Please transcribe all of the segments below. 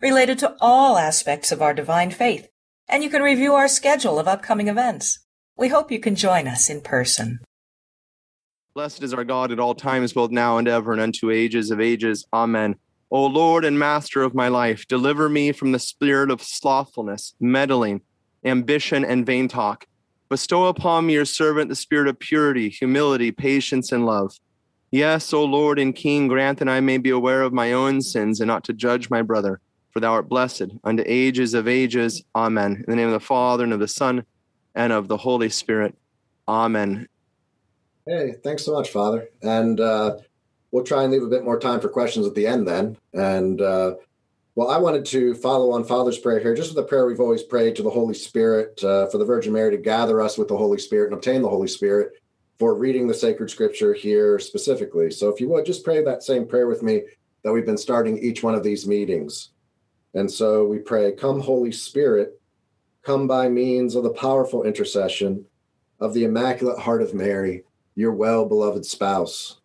related to all aspects of our divine faith, and you can review our schedule of upcoming events. We hope you can join us in person. Blessed is our God at all times, both now and ever, and unto ages of ages. Amen. O Lord and Master of my life, deliver me from the spirit of slothfulness, meddling, ambition, and vain talk. Bestow upon me, your servant, the spirit of purity, humility, patience, and love. Yes, O Lord and King, grant that I may be aware of my own sins and not to judge my brother for thou art blessed unto ages of ages. Amen. In the name of the Father, and of the Son, and of the Holy Spirit. Amen. Hey, thanks so much, Father. And uh, we'll try and leave a bit more time for questions at the end then. And uh, well, I wanted to follow on Father's prayer here, just with the prayer we've always prayed to the Holy Spirit, uh, for the Virgin Mary to gather us with the Holy Spirit and obtain the Holy Spirit for reading the sacred scripture here specifically. So if you would, just pray that same prayer with me that we've been starting each one of these meetings. And so we pray, Come, Holy Spirit, come by means of the powerful intercession of the Immaculate Heart of Mary, your well beloved spouse.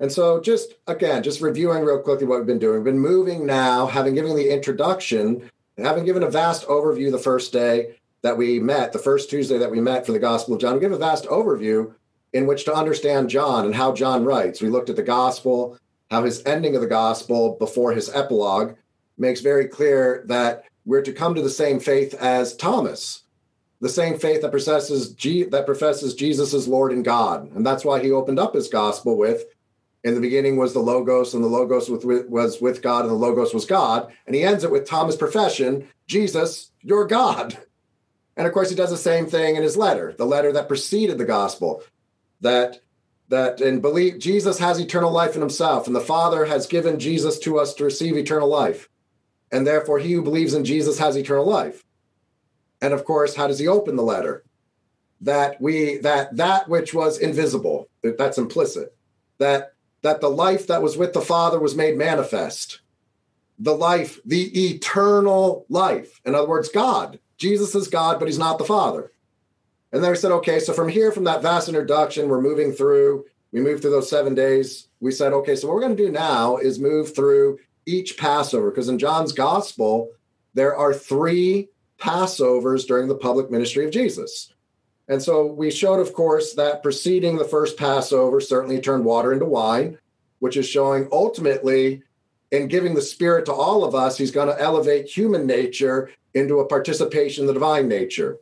And so, just again, just reviewing real quickly what we've been doing. We've been moving now, having given the introduction, having given a vast overview the first day that we met, the first Tuesday that we met for the Gospel of John. We give a vast overview in which to understand John and how John writes. We looked at the Gospel, how his ending of the Gospel before his epilogue makes very clear that we're to come to the same faith as Thomas, the same faith that professes G- that professes Jesus as Lord and God, and that's why he opened up his gospel with, "In the beginning was the Logos, and the Logos with, was with God, and the Logos was God," and he ends it with Thomas' profession, "Jesus, you're God." And of course, he does the same thing in his letter, the letter that preceded the gospel, that that and believe Jesus has eternal life in himself, and the Father has given Jesus to us to receive eternal life and therefore he who believes in Jesus has eternal life. And of course, how does he open the letter? That we that that which was invisible, that's implicit, that that the life that was with the Father was made manifest. The life, the eternal life. In other words, God. Jesus is God, but he's not the Father. And then we said, okay, so from here, from that vast introduction, we're moving through, we moved through those seven days. We said, okay, so what we're going to do now is move through each Passover, because in John's gospel, there are three Passovers during the public ministry of Jesus. And so we showed, of course, that preceding the first Passover certainly turned water into wine, which is showing ultimately in giving the Spirit to all of us, he's going to elevate human nature into a participation in the divine nature.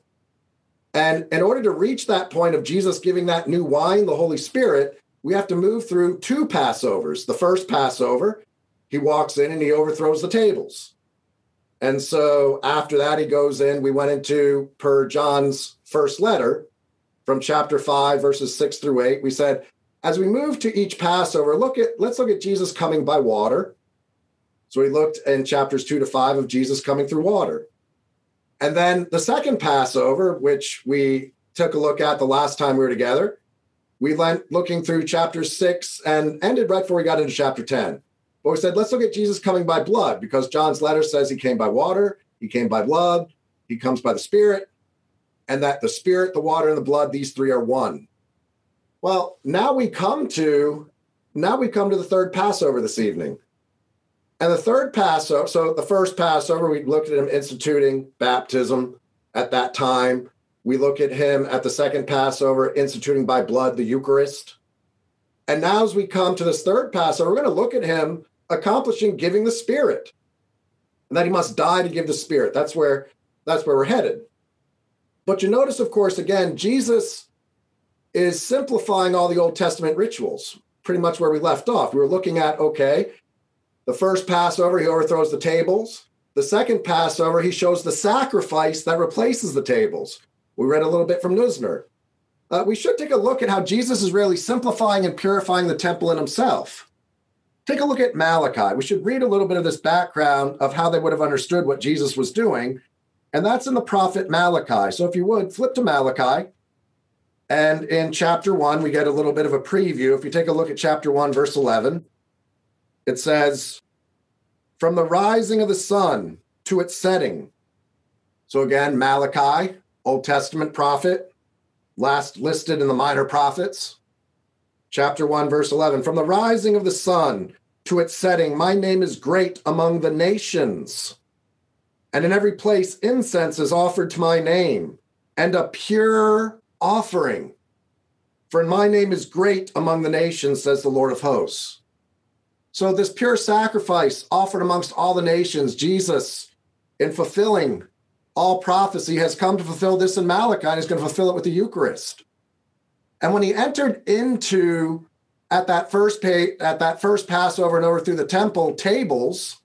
And in order to reach that point of Jesus giving that new wine, the Holy Spirit, we have to move through two Passovers. The first Passover, he walks in and he overthrows the tables. And so after that, he goes in. We went into, per John's first letter from chapter 5, verses 6 through 8. We said, as we move to each Passover, look at let's look at Jesus coming by water. So we looked in chapters 2 to 5 of Jesus coming through water. And then the second Passover, which we took a look at the last time we were together, we went looking through chapter 6 and ended right before we got into chapter 10. But we said, let's look at Jesus coming by blood because John's letter says he came by water, he came by blood, he comes by the Spirit, and that the Spirit, the water, and the blood, these three are one. Well, now we come to now we come to the third Passover this evening. And the third Passover, so the first Passover, we looked at him instituting baptism at that time. We look at him at the second Passover, instituting by blood the Eucharist. And now, as we come to this third Passover, we're going to look at him accomplishing giving the Spirit, and that he must die to give the Spirit. That's where that's where we're headed. But you notice, of course, again, Jesus is simplifying all the Old Testament rituals, pretty much where we left off. We were looking at okay, the first Passover, he overthrows the tables. The second Passover, he shows the sacrifice that replaces the tables. We read a little bit from Neusner. Uh, we should take a look at how Jesus is really simplifying and purifying the temple in himself. Take a look at Malachi. We should read a little bit of this background of how they would have understood what Jesus was doing. And that's in the prophet Malachi. So if you would flip to Malachi. And in chapter one, we get a little bit of a preview. If you take a look at chapter one, verse 11, it says, From the rising of the sun to its setting. So again, Malachi, Old Testament prophet, last listed in the minor prophets. Chapter 1, verse 11 From the rising of the sun to its setting, my name is great among the nations. And in every place, incense is offered to my name, and a pure offering. For my name is great among the nations, says the Lord of hosts. So, this pure sacrifice offered amongst all the nations, Jesus, in fulfilling all prophecy, has come to fulfill this in Malachi, and he's going to fulfill it with the Eucharist. And when he entered into at that first pay, at that first Passover and over through the temple tables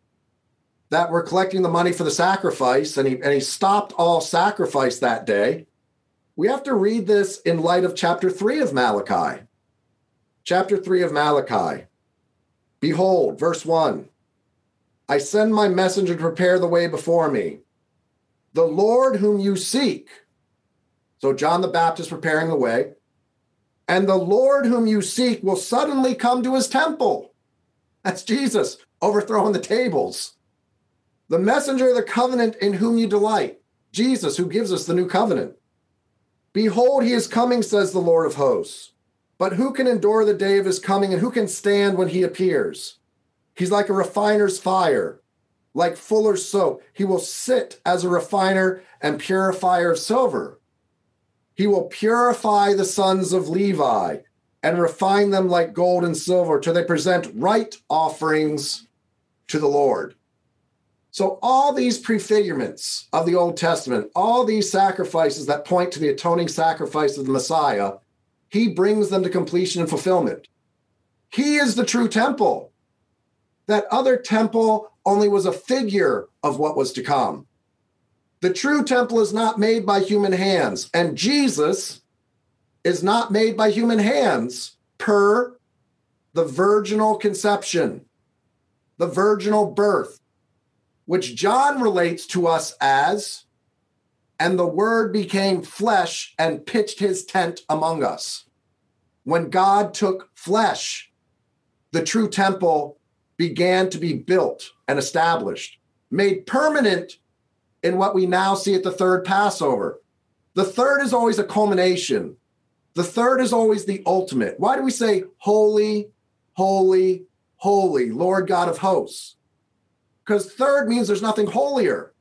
that were collecting the money for the sacrifice, and he and he stopped all sacrifice that day. We have to read this in light of chapter three of Malachi. Chapter three of Malachi. Behold, verse one. I send my messenger to prepare the way before me. The Lord whom you seek. So John the Baptist preparing the way and the Lord whom you seek will suddenly come to his temple. That's Jesus overthrowing the tables. The messenger of the covenant in whom you delight, Jesus, who gives us the new covenant. Behold, he is coming, says the Lord of hosts. But who can endure the day of his coming, and who can stand when he appears? He's like a refiner's fire, like fuller's soap. He will sit as a refiner and purifier of silver. He will purify the sons of Levi and refine them like gold and silver till they present right offerings to the Lord. So, all these prefigurements of the Old Testament, all these sacrifices that point to the atoning sacrifice of the Messiah, he brings them to completion and fulfillment. He is the true temple. That other temple only was a figure of what was to come. The true temple is not made by human hands, and Jesus is not made by human hands per the virginal conception, the virginal birth, which John relates to us as, and the word became flesh and pitched his tent among us. When God took flesh, the true temple began to be built and established, made permanent in what we now see at the third Passover. The third is always a culmination. The third is always the ultimate. Why do we say holy, holy, holy, Lord God of hosts? Because third means there's nothing holier.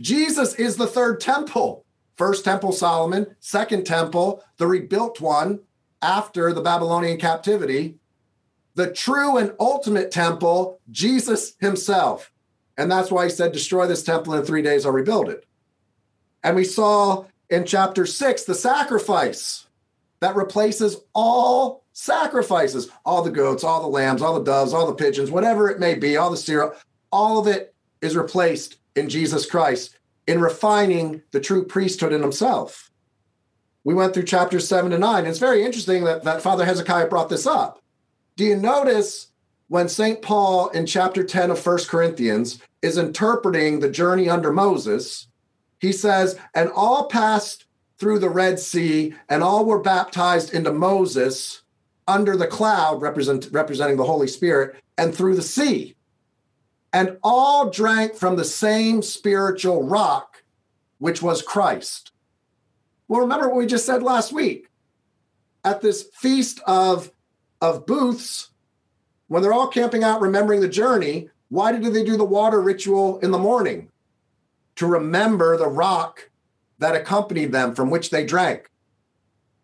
Jesus is the third temple. First temple, Solomon. Second temple, the rebuilt one after the Babylonian captivity. The true and ultimate temple, Jesus himself. And that's why he said, Destroy this temple in three days, I'll rebuild it. And we saw in chapter six the sacrifice that replaces all sacrifices all the goats, all the lambs, all the doves, all the pigeons, whatever it may be, all the cereal, all of it is replaced in Jesus Christ in refining the true priesthood in himself. We went through chapters seven to nine. It's very interesting that, that Father Hezekiah brought this up. Do you notice when St. Paul in chapter 10 of First Corinthians is interpreting the journey under Moses, he says, and all passed through the Red Sea, and all were baptized into Moses under the cloud, represent, representing the Holy Spirit, and through the sea. And all drank from the same spiritual rock, which was Christ. Well, remember what we just said last week. At this feast of, of booths, when they're all camping out, remembering the journey, why did they do the water ritual in the morning? To remember the rock that accompanied them from which they drank.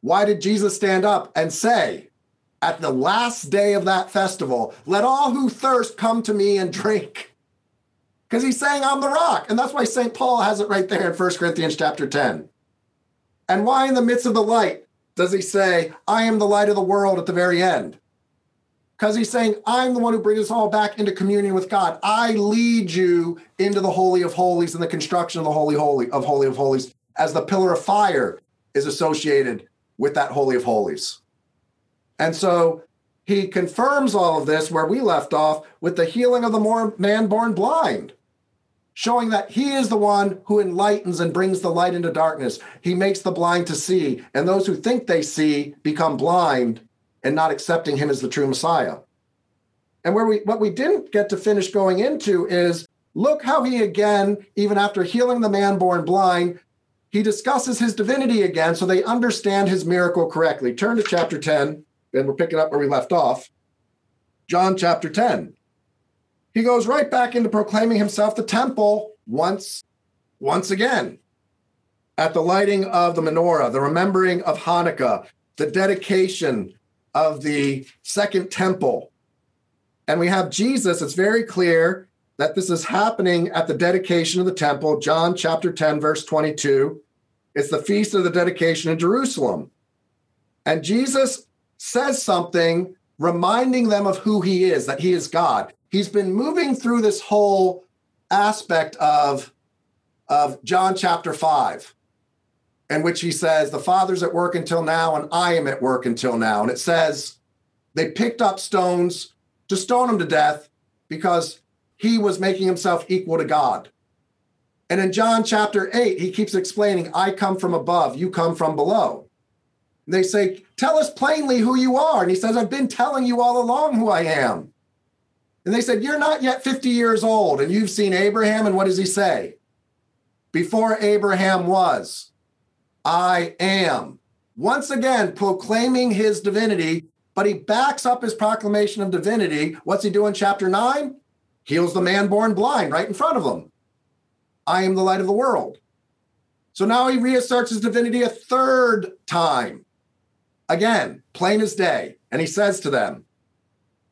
Why did Jesus stand up and say, at the last day of that festival, let all who thirst come to me and drink? Because he's saying, I'm the rock. And that's why St. Paul has it right there in 1 Corinthians chapter 10. And why, in the midst of the light, does he say, I am the light of the world at the very end? Because he's saying, I'm the one who brings us all back into communion with God. I lead you into the Holy of Holies and the construction of the Holy Holy of Holy of Holies as the pillar of fire is associated with that Holy of Holies. And so he confirms all of this where we left off with the healing of the man born blind, showing that he is the one who enlightens and brings the light into darkness. He makes the blind to see, and those who think they see become blind and not accepting him as the true Messiah. And where we what we didn't get to finish going into is look how he again, even after healing the man born blind, he discusses his divinity again so they understand his miracle correctly. Turn to chapter 10 and we're picking up where we left off. John chapter 10. He goes right back into proclaiming himself the temple once, once again. At the lighting of the menorah, the remembering of Hanukkah, the dedication of the second temple. And we have Jesus, it's very clear that this is happening at the dedication of the temple, John chapter 10, verse 22. It's the feast of the dedication in Jerusalem. And Jesus says something reminding them of who he is, that he is God. He's been moving through this whole aspect of, of John chapter 5, in which he says, The Father's at work until now, and I am at work until now. And it says, They picked up stones to stone him to death because he was making himself equal to God. And in John chapter 8, he keeps explaining, I come from above, you come from below. And they say, Tell us plainly who you are. And he says, I've been telling you all along who I am. And they said, You're not yet 50 years old, and you've seen Abraham. And what does he say? Before Abraham was, I am. Once again, proclaiming his divinity, but he backs up his proclamation of divinity. What's he do in chapter 9? Heals the man born blind right in front of him. I am the light of the world. So now he reasserts his divinity a third time. Again, plain as day. And he says to them,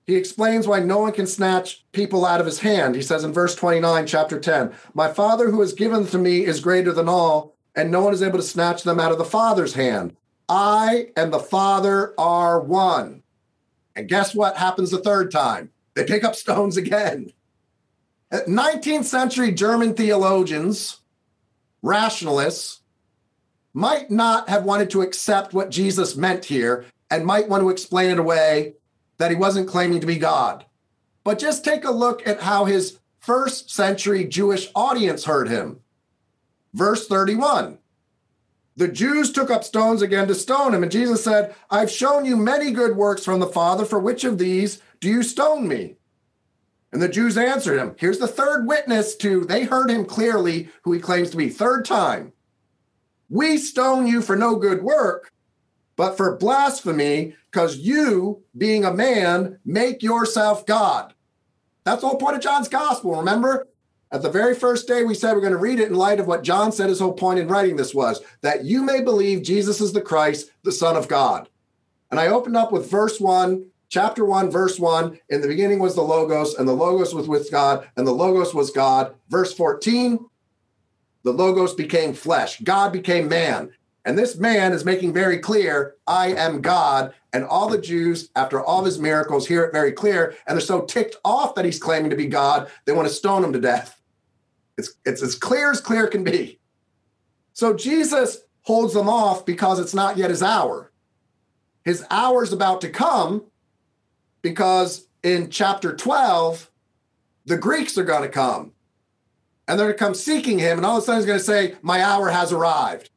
he explains why no one can snatch people out of his hand. He says in verse 29, chapter 10, My Father who has given to me is greater than all, and no one is able to snatch them out of the Father's hand. I and the Father are one. And guess what happens the third time? They pick up stones again. 19th century German theologians, rationalists, might not have wanted to accept what Jesus meant here and might want to explain it away that he wasn't claiming to be God. But just take a look at how his first century Jewish audience heard him. Verse 31 The Jews took up stones again to stone him, and Jesus said, I've shown you many good works from the Father. For which of these do you stone me? And the Jews answered him. Here's the third witness to, they heard him clearly who he claims to be. Third time. We stone you for no good work, but for blasphemy, because you, being a man, make yourself God. That's the whole point of John's gospel. Remember? At the very first day, we said we're going to read it in light of what John said his whole point in writing this was that you may believe Jesus is the Christ, the Son of God. And I opened up with verse one, chapter one, verse one. In the beginning was the Logos, and the Logos was with God, and the Logos was God. Verse 14, the Logos became flesh, God became man. And this man is making very clear, I am God. And all the Jews, after all of his miracles, hear it very clear. And they're so ticked off that he's claiming to be God, they want to stone him to death. It's, it's as clear as clear can be. So Jesus holds them off because it's not yet his hour. His hour is about to come because in chapter 12, the Greeks are going to come and they're going to come seeking him, and all of a sudden he's going to say, My hour has arrived.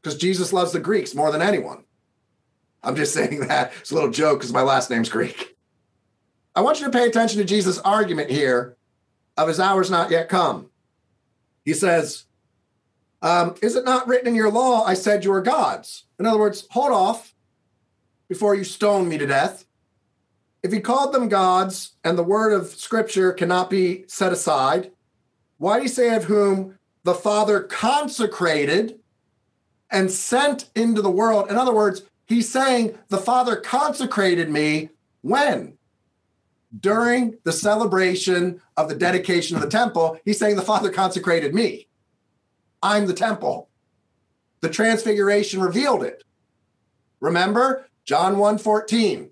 Because Jesus loves the Greeks more than anyone. I'm just saying that. It's a little joke because my last name's Greek. I want you to pay attention to Jesus' argument here of his hour's not yet come. He says, um, Is it not written in your law, I said you are gods? In other words, hold off before you stone me to death. If he called them gods and the word of scripture cannot be set aside, why do you say of whom the Father consecrated and sent into the world? In other words, he's saying the Father consecrated me when? During the celebration of the dedication of the temple, he's saying the Father consecrated me. I'm the temple. The transfiguration revealed it. Remember John 1:14.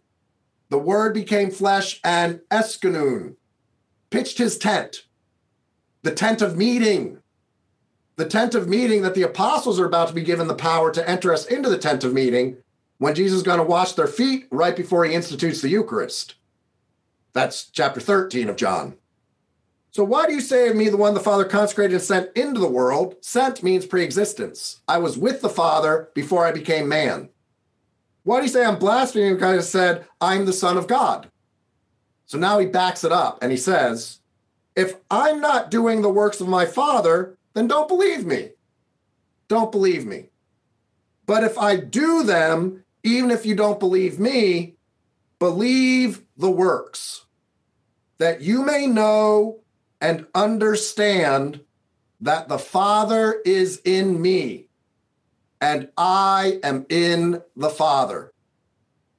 The word became flesh and eskenun pitched his tent the tent of meeting, the tent of meeting that the apostles are about to be given the power to enter us into the tent of meeting. when Jesus is going to wash their feet right before he institutes the Eucharist. That's chapter 13 of John. So why do you say of me the one the Father consecrated and sent into the world? Sent means pre-existence. I was with the Father before I became man. Why do you say I'm blaspheming because I said I'm the Son of God? So now he backs it up and he says, if I'm not doing the works of my Father, then don't believe me. Don't believe me. But if I do them, even if you don't believe me, believe the works, that you may know and understand that the Father is in me and I am in the Father.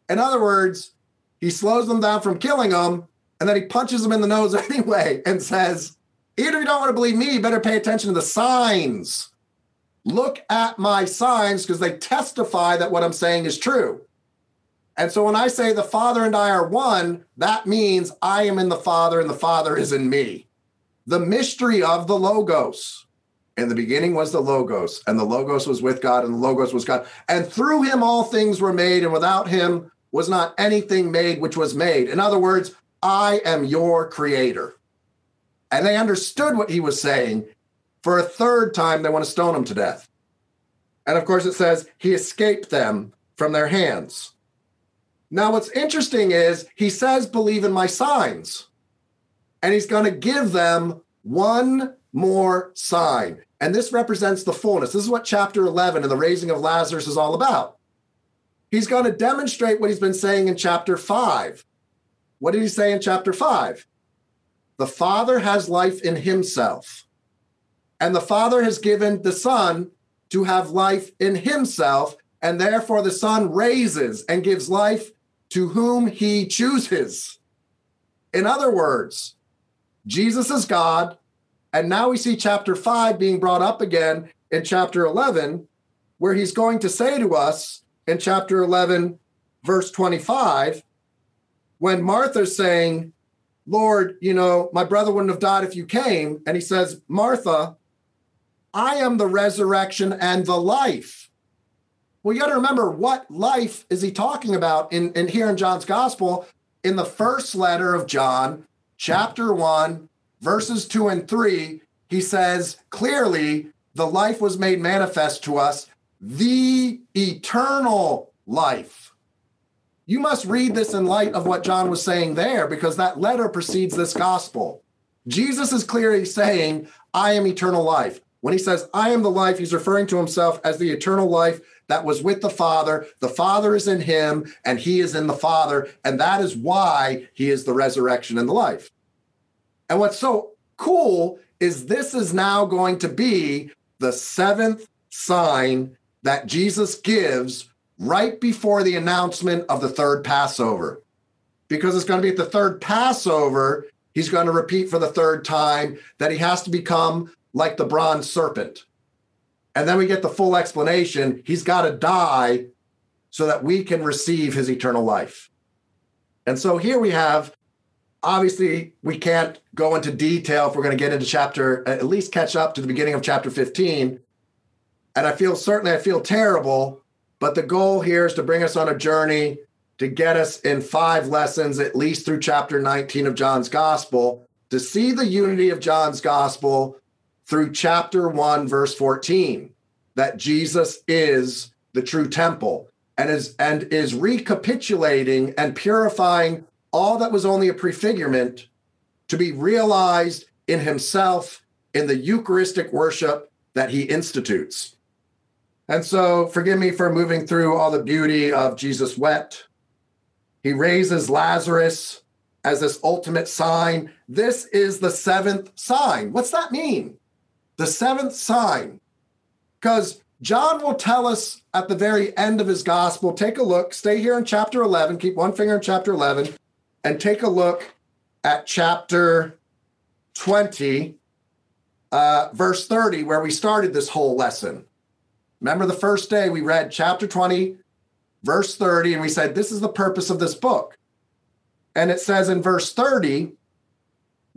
In other words, he slows them down from killing them and then he punches them in the nose anyway and says, Even if you don't want to believe me, you better pay attention to the signs. Look at my signs because they testify that what I'm saying is true. And so when I say the Father and I are one, that means I am in the Father and the Father is in me the mystery of the Logos. In the beginning was the Logos, and the Logos was with God, and the Logos was God. And through him all things were made, and without him was not anything made which was made. In other words, I am your creator. And they understood what he was saying. For a third time, they want to stone him to death. And of course, it says, he escaped them from their hands. Now, what's interesting is he says, believe in my signs and he's going to give them one more sign. And this represents the fullness. This is what chapter 11 and the raising of Lazarus is all about. He's going to demonstrate what he's been saying in chapter 5. What did he say in chapter 5? The Father has life in himself, and the Father has given the Son to have life in himself, and therefore the Son raises and gives life to whom he chooses. In other words, Jesus is God. And now we see chapter five being brought up again in chapter 11, where he's going to say to us in chapter 11, verse 25, when Martha's saying, Lord, you know, my brother wouldn't have died if you came. And he says, Martha, I am the resurrection and the life. Well, you got to remember what life is he talking about in, in here in John's gospel in the first letter of John, chapter 1, verses 2 and 3, he says clearly, the life was made manifest to us, the eternal life. You must read this in light of what John was saying there, because that letter precedes this gospel. Jesus is clearly saying, I am eternal life. When he says, I am the life, he's referring to himself as the eternal life that was with the Father. The Father is in him, and he is in the Father. And that is why he is the resurrection and the life. And what's so cool is this is now going to be the seventh sign that Jesus gives right before the announcement of the third Passover. Because it's going to be at the third Passover, he's going to repeat for the third time that he has to become like the bronze serpent. And then we get the full explanation. He's got to die so that we can receive his eternal life. And so here we have, obviously, we can't go into detail if we're going to get into chapter, at least catch up to the beginning of chapter 15. And I feel certainly, I feel terrible, but the goal here is to bring us on a journey to get us in five lessons, at least through chapter 19 of John's gospel, to see the unity of John's gospel through chapter 1 verse 14 that Jesus is the true temple and is and is recapitulating and purifying all that was only a prefigurement to be realized in himself in the eucharistic worship that he institutes. And so forgive me for moving through all the beauty of Jesus wept. He raises Lazarus as this ultimate sign. This is the seventh sign. What's that mean? The seventh sign, because John will tell us at the very end of his gospel. Take a look, stay here in chapter 11, keep one finger in chapter 11, and take a look at chapter 20, uh, verse 30, where we started this whole lesson. Remember the first day we read chapter 20, verse 30, and we said, This is the purpose of this book. And it says in verse 30,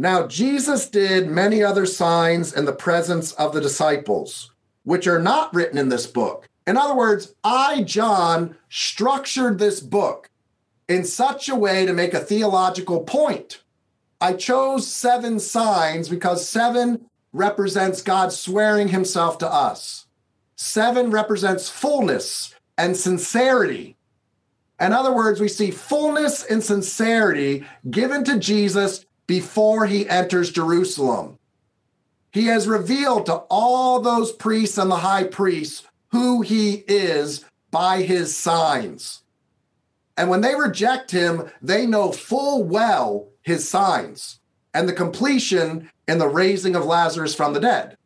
now, Jesus did many other signs in the presence of the disciples, which are not written in this book. In other words, I, John, structured this book in such a way to make a theological point. I chose seven signs because seven represents God swearing himself to us. Seven represents fullness and sincerity. In other words, we see fullness and sincerity given to Jesus before he enters Jerusalem. He has revealed to all those priests and the high priests who he is by his signs. And when they reject him, they know full well his signs and the completion in the raising of Lazarus from the dead.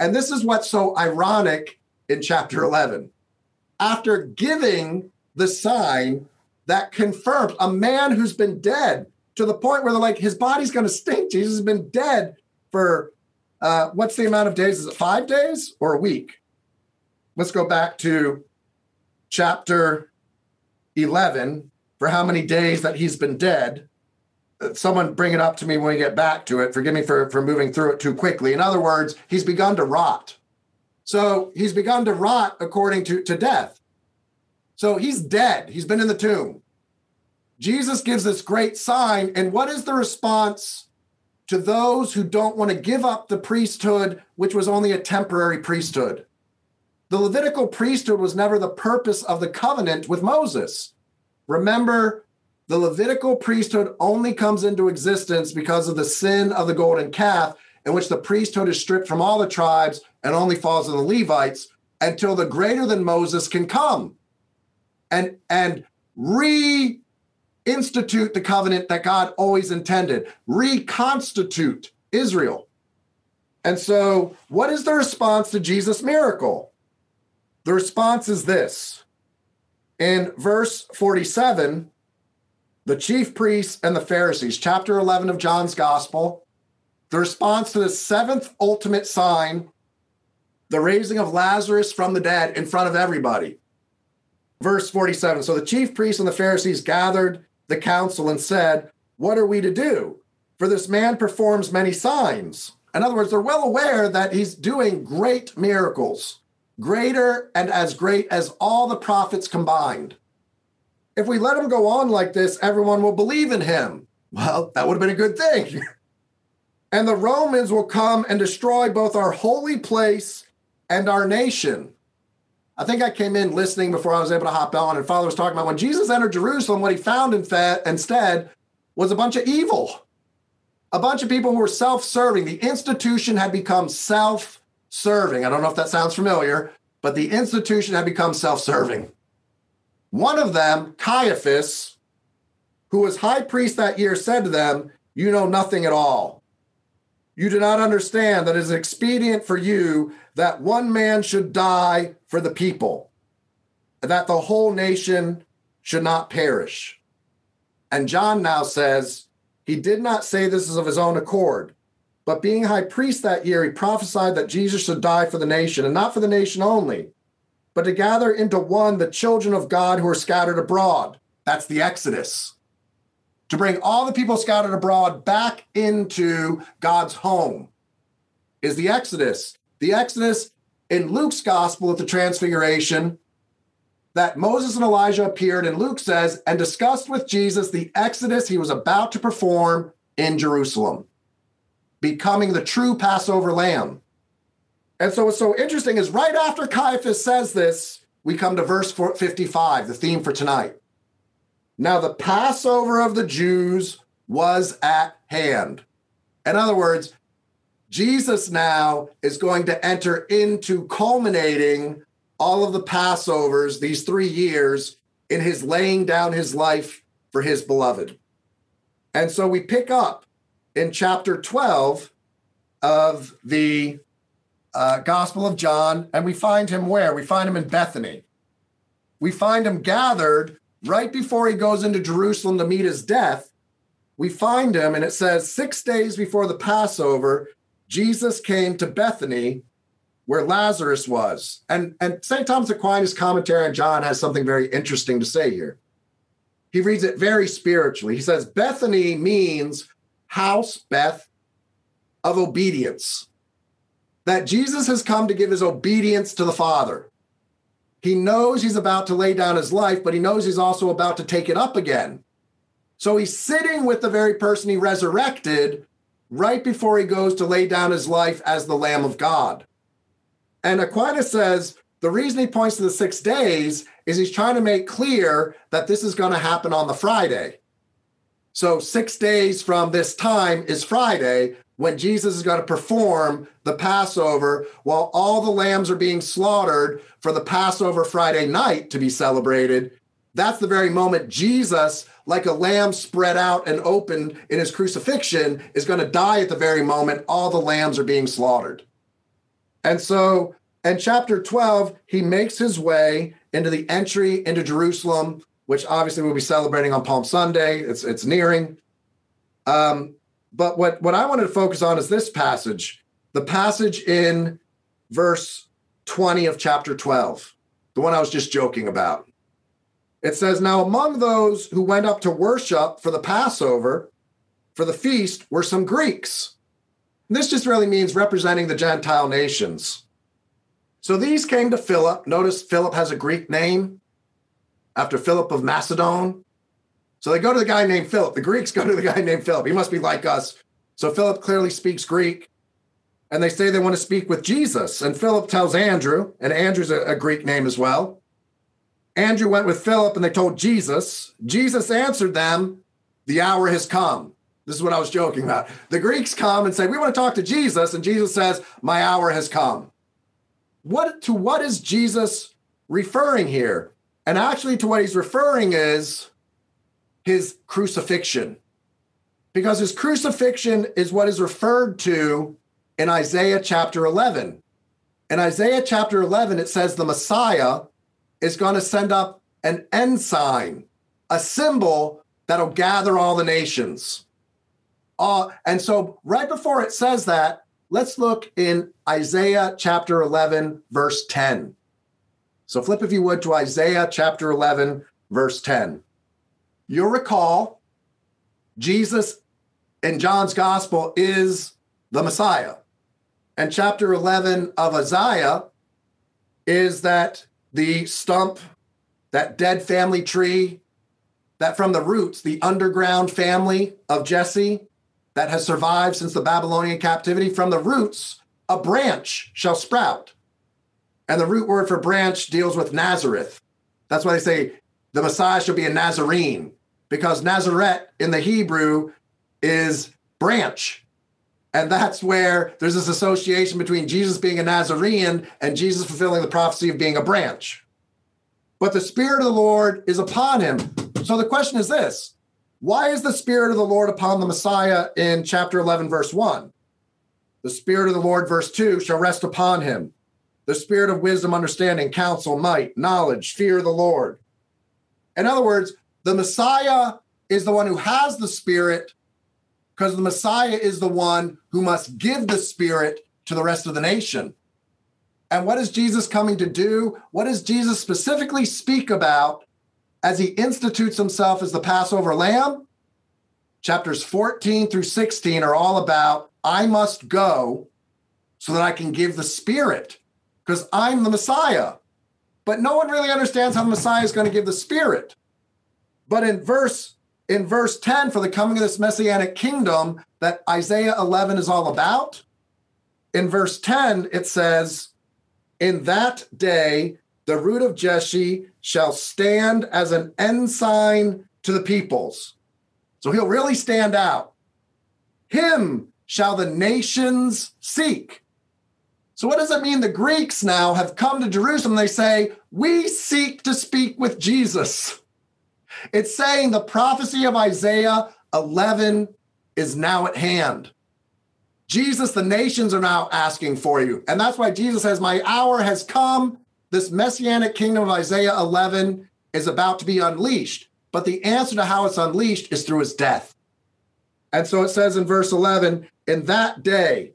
And this is what's so ironic in chapter 11. After giving the sign that confirms a man who's been dead to the point where they're like, his body's going to stink. Jesus has been dead for uh, what's the amount of days? Is it five days or a week? Let's go back to chapter 11 for how many days that he's been dead. Uh, someone bring it up to me when we get back to it. Forgive me for, for moving through it too quickly. In other words, he's begun to rot. So he's begun to rot according to, to death. So he's dead. He's been in the tomb. Jesus gives this great sign. And what is the response to those who don't want to give up the priesthood, which was only a temporary priesthood? The Levitical priesthood was never the purpose of the covenant with Moses. Remember, the Levitical priesthood only comes into existence because of the sin of the golden calf, in which the priesthood is stripped from all the tribes and only falls on the Levites until the greater than Moses can come and and reinstitute the covenant that God always intended, reconstitute Israel. And so, what is the response to Jesus' miracle? The response is this. In verse 47, the chief priests and the Pharisees, chapter 11 of John's gospel, the response to the seventh ultimate sign, the raising of Lazarus from the dead in front of everybody. Verse 47 So the chief priests and the Pharisees gathered the council and said, What are we to do? For this man performs many signs. In other words, they're well aware that he's doing great miracles greater and as great as all the prophets combined. If we let him go on like this, everyone will believe in him. Well, that would have been a good thing. and the Romans will come and destroy both our holy place and our nation. I think I came in listening before I was able to hop on, and Father was talking about when Jesus entered Jerusalem, what he found instead was a bunch of evil, a bunch of people who were self serving. The institution had become self serving. I don't know if that sounds familiar, but the institution had become self serving. One of them, Caiaphas, who was high priest that year, said to them, You know nothing at all. You do not understand that it is expedient for you that one man should die for the people, that the whole nation should not perish. And John now says, He did not say this is of his own accord, but being high priest that year, he prophesied that Jesus should die for the nation, and not for the nation only, but to gather into one the children of God who are scattered abroad. That's the Exodus. To bring all the people scattered abroad back into God's home is the Exodus. The Exodus in Luke's gospel at the Transfiguration that Moses and Elijah appeared, and Luke says, and discussed with Jesus the Exodus he was about to perform in Jerusalem becoming the true Passover lamb. And so what's so interesting is right after Caiaphas says this, we come to verse 55, the theme for tonight. Now the Passover of the Jews was at hand. In other words, Jesus now is going to enter into culminating all of the Passovers, these three years, in his laying down his life for his beloved. And so we pick up in chapter 12 of the uh, Gospel of John, and we find him where? We find him in Bethany. We find him gathered right before he goes into Jerusalem to meet his death. We find him, and it says, six days before the Passover, Jesus came to Bethany where Lazarus was. And, and St. Thomas Aquinas' commentary on John has something very interesting to say here. He reads it very spiritually. He says, Bethany means house, Beth, of obedience. That Jesus has come to give his obedience to the Father. he knows he's about to lay down his life, but he knows he's also about to take it up again. So he's sitting with the very person he resurrected right before he goes to lay down his life as the Lamb of God. And Aquinas says the reason he points to the six days is he's trying to make clear that this is going to happen on the Friday. So, six days from this time is Friday when Jesus is going to perform the Passover while all the lambs are being slaughtered for the Passover Friday night to be celebrated. That's the very moment Jesus, like a lamb spread out and opened in his crucifixion, is going to die at the very moment all the lambs are being slaughtered. And so in chapter 12, he makes his way into the entry into Jerusalem which obviously we'll be celebrating on Palm Sunday. It's it's nearing. Um, but what what I wanted to focus on is this passage, the passage in verse 20 of chapter 12, the one I was just joking about. It says, Now among those who went up to worship for the Passover, for the feast, were some Greeks. This just really means representing the Gentile nations. So these came to Philip. Notice Philip has a Greek name after Philip of Macedon. So they go to the guy named Philip. The Greeks go to the guy named Philip. He must be like us. So Philip clearly speaks Greek. And they say they want to speak with Jesus. And Philip tells Andrew, and Andrew's a, a Greek name as well. Andrew went with Philip and they told Jesus. Jesus answered them, The hour has come. This is what I was joking about. The Greeks come and say, We want to talk to Jesus. And Jesus says, My hour has come. What to what is Jesus referring here? And actually, to what he's referring is his crucifixion. Because his crucifixion is what is referred to in Isaiah chapter 11. In Isaiah chapter 11, it says the Messiah is going to send up an ensign, a symbol that'll gather all the nations. Uh, and so, right before it says that, let's look in Isaiah chapter 11, verse 10. So flip, if you would, to Isaiah chapter 11, verse 10. You'll recall Jesus in John's gospel is the Messiah. And chapter 11 of Isaiah is that the stump, that dead family tree, that from the roots, the underground family of Jesse that has survived since the Babylonian captivity, from the roots, a branch shall sprout. And the root word for branch deals with Nazareth. That's why they say the Messiah should be a Nazarene, because Nazareth in the Hebrew is branch. And that's where there's this association between Jesus being a Nazarene and Jesus fulfilling the prophecy of being a branch. But the Spirit of the Lord is upon him. So the question is this why is the Spirit of the Lord upon the Messiah in chapter 11, verse 1? The Spirit of the Lord, verse 2, shall rest upon him the spirit of wisdom, understanding, counsel, might, knowledge, fear of the Lord. In other words, the Messiah is the one who has the spirit because the Messiah is the one who must give the spirit to the rest of the nation. And what is Jesus coming to do? What does Jesus specifically speak about as he institutes himself as the Passover lamb? Chapters 14 through 16 are all about I must go so that I can give the spirit because I'm the Messiah. But no one really understands how the Messiah is going to give the Spirit. But in verse in verse 10 for the coming of this messianic kingdom that Isaiah 11 is all about, in verse 10 it says, "In that day the root of Jesse shall stand as an ensign to the peoples." So he'll really stand out. Him shall the nations seek. So, what does it mean? The Greeks now have come to Jerusalem. They say, We seek to speak with Jesus. It's saying the prophecy of Isaiah 11 is now at hand. Jesus, the nations are now asking for you. And that's why Jesus says, My hour has come. This messianic kingdom of Isaiah 11 is about to be unleashed. But the answer to how it's unleashed is through his death. And so it says in verse 11, In that day,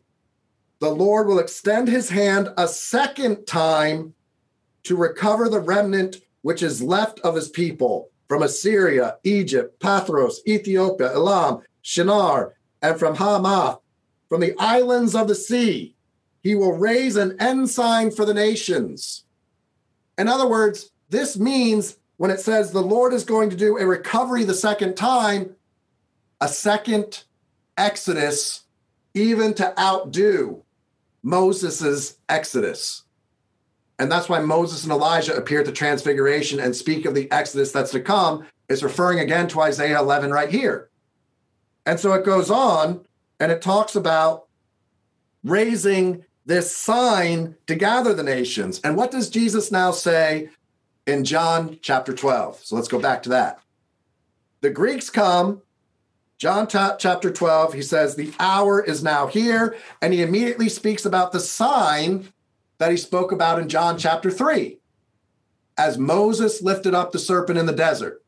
the Lord will extend his hand a second time to recover the remnant which is left of his people from Assyria, Egypt, Pathros, Ethiopia, Elam, Shinar, and from Hamath, from the islands of the sea. He will raise an ensign for the nations. In other words, this means when it says the Lord is going to do a recovery the second time, a second exodus, even to outdo Moses's exodus. And that's why Moses and Elijah appear at the transfiguration and speak of the exodus that's to come. It's referring again to Isaiah 11 right here. And so it goes on and it talks about raising this sign to gather the nations. And what does Jesus now say in John chapter 12? So let's go back to that. The Greeks come, John chapter 12, he says, The hour is now here. And he immediately speaks about the sign that he spoke about in John chapter 3. As Moses lifted up the serpent in the desert,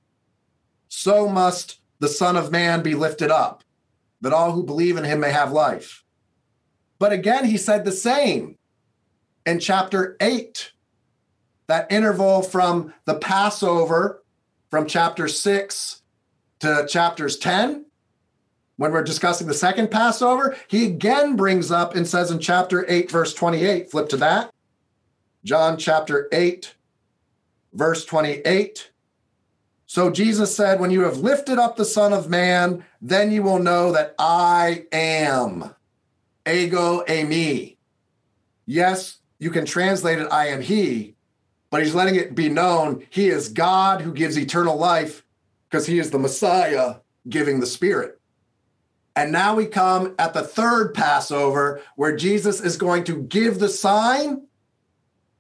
so must the Son of Man be lifted up, that all who believe in him may have life. But again, he said the same in chapter 8, that interval from the Passover from chapter 6 to chapters 10 when we're discussing the second Passover, he again brings up and says in chapter 8, verse 28, flip to that. John chapter 8, verse 28. So Jesus said, When you have lifted up the Son of Man, then you will know that I am. Ego eimi. Yes, you can translate it, I am He, but he's letting it be known he is God who gives eternal life because he is the Messiah giving the Spirit. And now we come at the third Passover where Jesus is going to give the sign.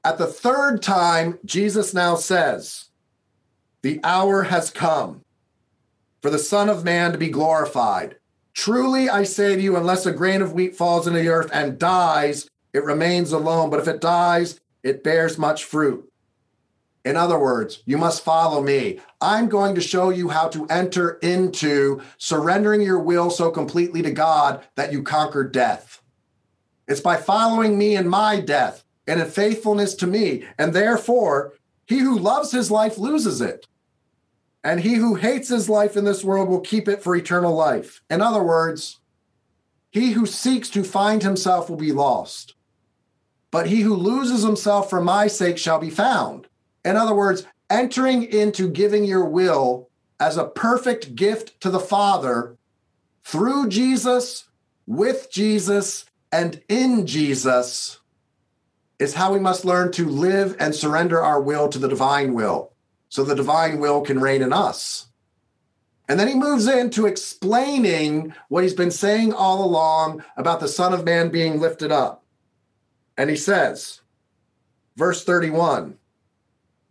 At the third time, Jesus now says, The hour has come for the Son of Man to be glorified. Truly, I say to you, unless a grain of wheat falls into the earth and dies, it remains alone. But if it dies, it bears much fruit. In other words, you must follow me. I'm going to show you how to enter into surrendering your will so completely to God that you conquer death. It's by following me in my death and in faithfulness to me. And therefore, he who loves his life loses it. And he who hates his life in this world will keep it for eternal life. In other words, he who seeks to find himself will be lost. But he who loses himself for my sake shall be found. In other words, entering into giving your will as a perfect gift to the Father through Jesus, with Jesus, and in Jesus is how we must learn to live and surrender our will to the divine will so the divine will can reign in us. And then he moves into explaining what he's been saying all along about the Son of Man being lifted up. And he says, verse 31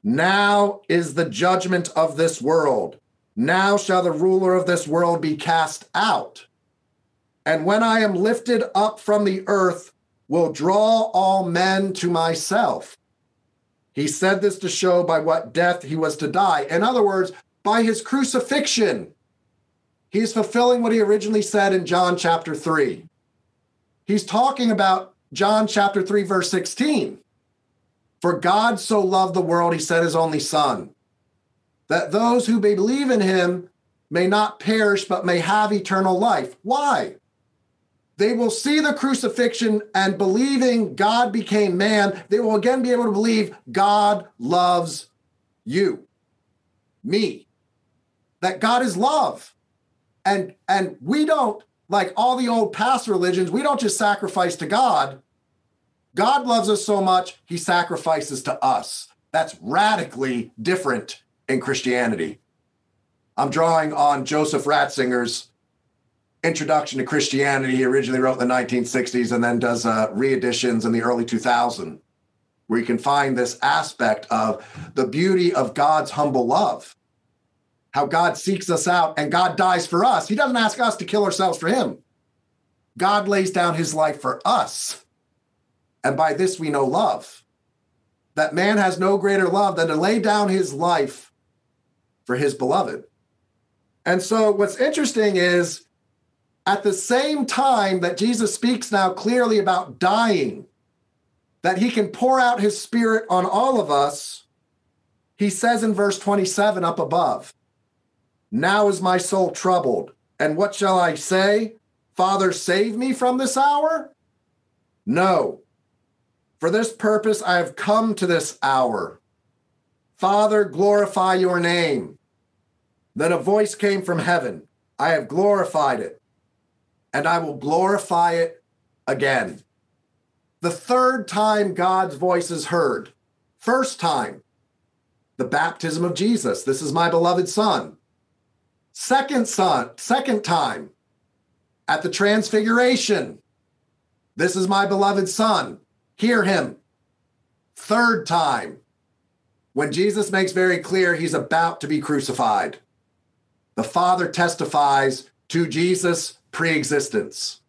now is the judgment of this world. Now shall the ruler of this world be cast out. And when I am lifted up from the earth, will draw all men to myself. He said this to show by what death he was to die. In other words, by his crucifixion. He's fulfilling what he originally said in John chapter 3. He's talking about John chapter 3, verse 16. For God so loved the world, he sent his only Son, that those who believe in him may not perish, but may have eternal life. Why? They will see the crucifixion and believing God became man, they will again be able to believe God loves you, me, that God is love. And, and we don't, like all the old past religions, we don't just sacrifice to God God loves us so much, he sacrifices to us. That's radically different in Christianity. I'm drawing on Joseph Ratzinger's introduction to Christianity. He originally wrote in the 1960s and then does uh, reeditions in the early 2000s, where you can find this aspect of the beauty of God's humble love. How God seeks us out and God dies for us. He doesn't ask us to kill ourselves for him. God lays down his life for us. And by this we know love. That man has no greater love than to lay down his life for his beloved. And so what's interesting is at the same time that Jesus speaks now clearly about dying, that he can pour out his spirit on all of us, he says in verse 27 up above, Now is my soul troubled. And what shall I say? Father, save me from this hour? No, for this purpose I have come to this hour. Father, glorify your name. Then a voice came from heaven I have glorified it, and I will glorify it again. The third time God's voice is heard. First time, the baptism of Jesus. This is my beloved son. Second son, second time, at the transfiguration. This is my beloved son. Hear him. Third time, when Jesus makes very clear he's about to be crucified. The Father testifies to Jesus' preexistence.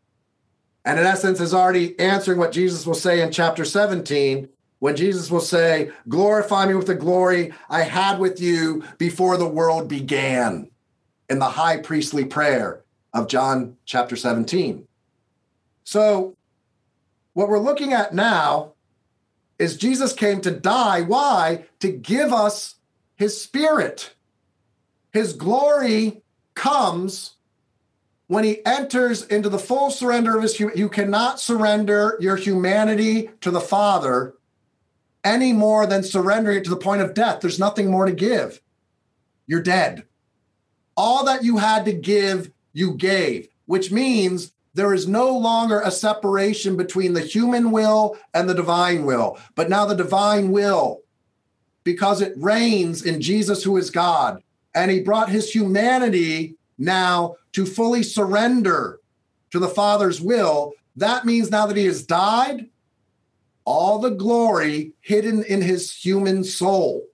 And in essence, is already answering what Jesus will say in chapter 17 when Jesus will say, Glorify me with the glory I had with you before the world began, in the high priestly prayer of John chapter 17. So, what we're looking at now is Jesus came to die. Why? To give us his spirit. His glory comes when he enters into the full surrender of his humanity. you cannot surrender your humanity to the father any more than surrendering it to the point of death there's nothing more to give you're dead all that you had to give you gave which means there is no longer a separation between the human will and the divine will. But now the divine will because it reigns in Jesus who is God. And he brought his humanity now to fully surrender to the Father's will, that means now that he has died, all the glory hidden in his human soul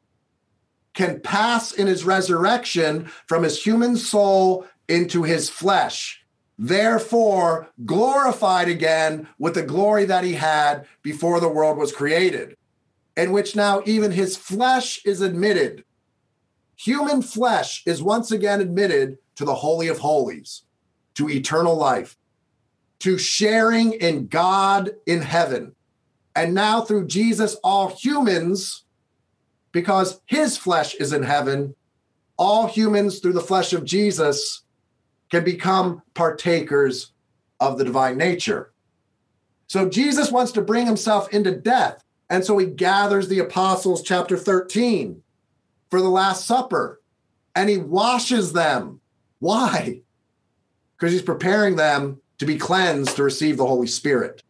can pass in his resurrection from his human soul into his flesh. Therefore, glorified again with the glory that he had before the world was created, in which now even his flesh is admitted. Human flesh is once again admitted to the Holy of Holies, to eternal life, to sharing in God in heaven. And now through Jesus, all humans, because his flesh is in heaven, all humans through the flesh of Jesus can become partakers of the divine nature. So Jesus wants to bring himself into death. And so he gathers the apostles, chapter 13, for the Last Supper, and he washes them why? Because he's preparing them to be cleansed to receive the Holy Spirit.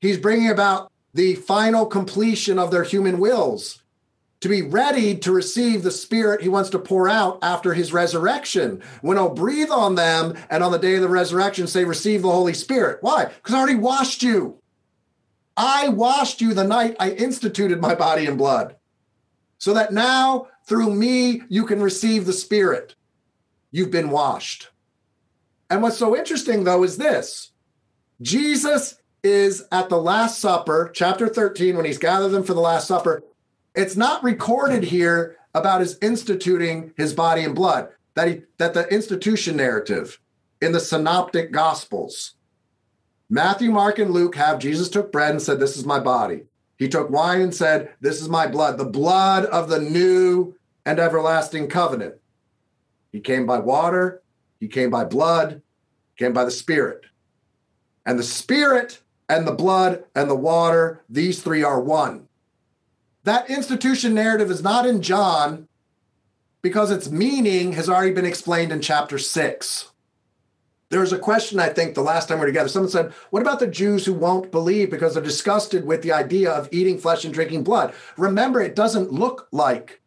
He's bringing about the final completion of their human wills to be ready to receive the spirit he wants to pour out after his resurrection. When I'll breathe on them and on the day of the resurrection say, Receive the Holy Spirit. Why? Because I already washed you. I washed you the night I instituted my body and blood, so that now through me you can receive the Spirit you've been washed. And what's so interesting, though, is this Jesus is at the Last Supper, chapter 13, when he's gathered them for the Last Supper. It's not recorded here about his instituting his body and blood, that, he, that the institution narrative in the synoptic gospels. Matthew, Mark, and Luke have Jesus took bread and said, This is my body. He took wine and said, This is my blood, the blood of the new and everlasting covenant. He came by water, he came by blood, came by the Spirit. And the Spirit and the blood and the water, these three are one. That institution narrative is not in John because its meaning has already been explained in chapter six. There was a question, I think, the last time we were together. Someone said, What about the Jews who won't believe because they're disgusted with the idea of eating flesh and drinking blood? Remember, it doesn't look like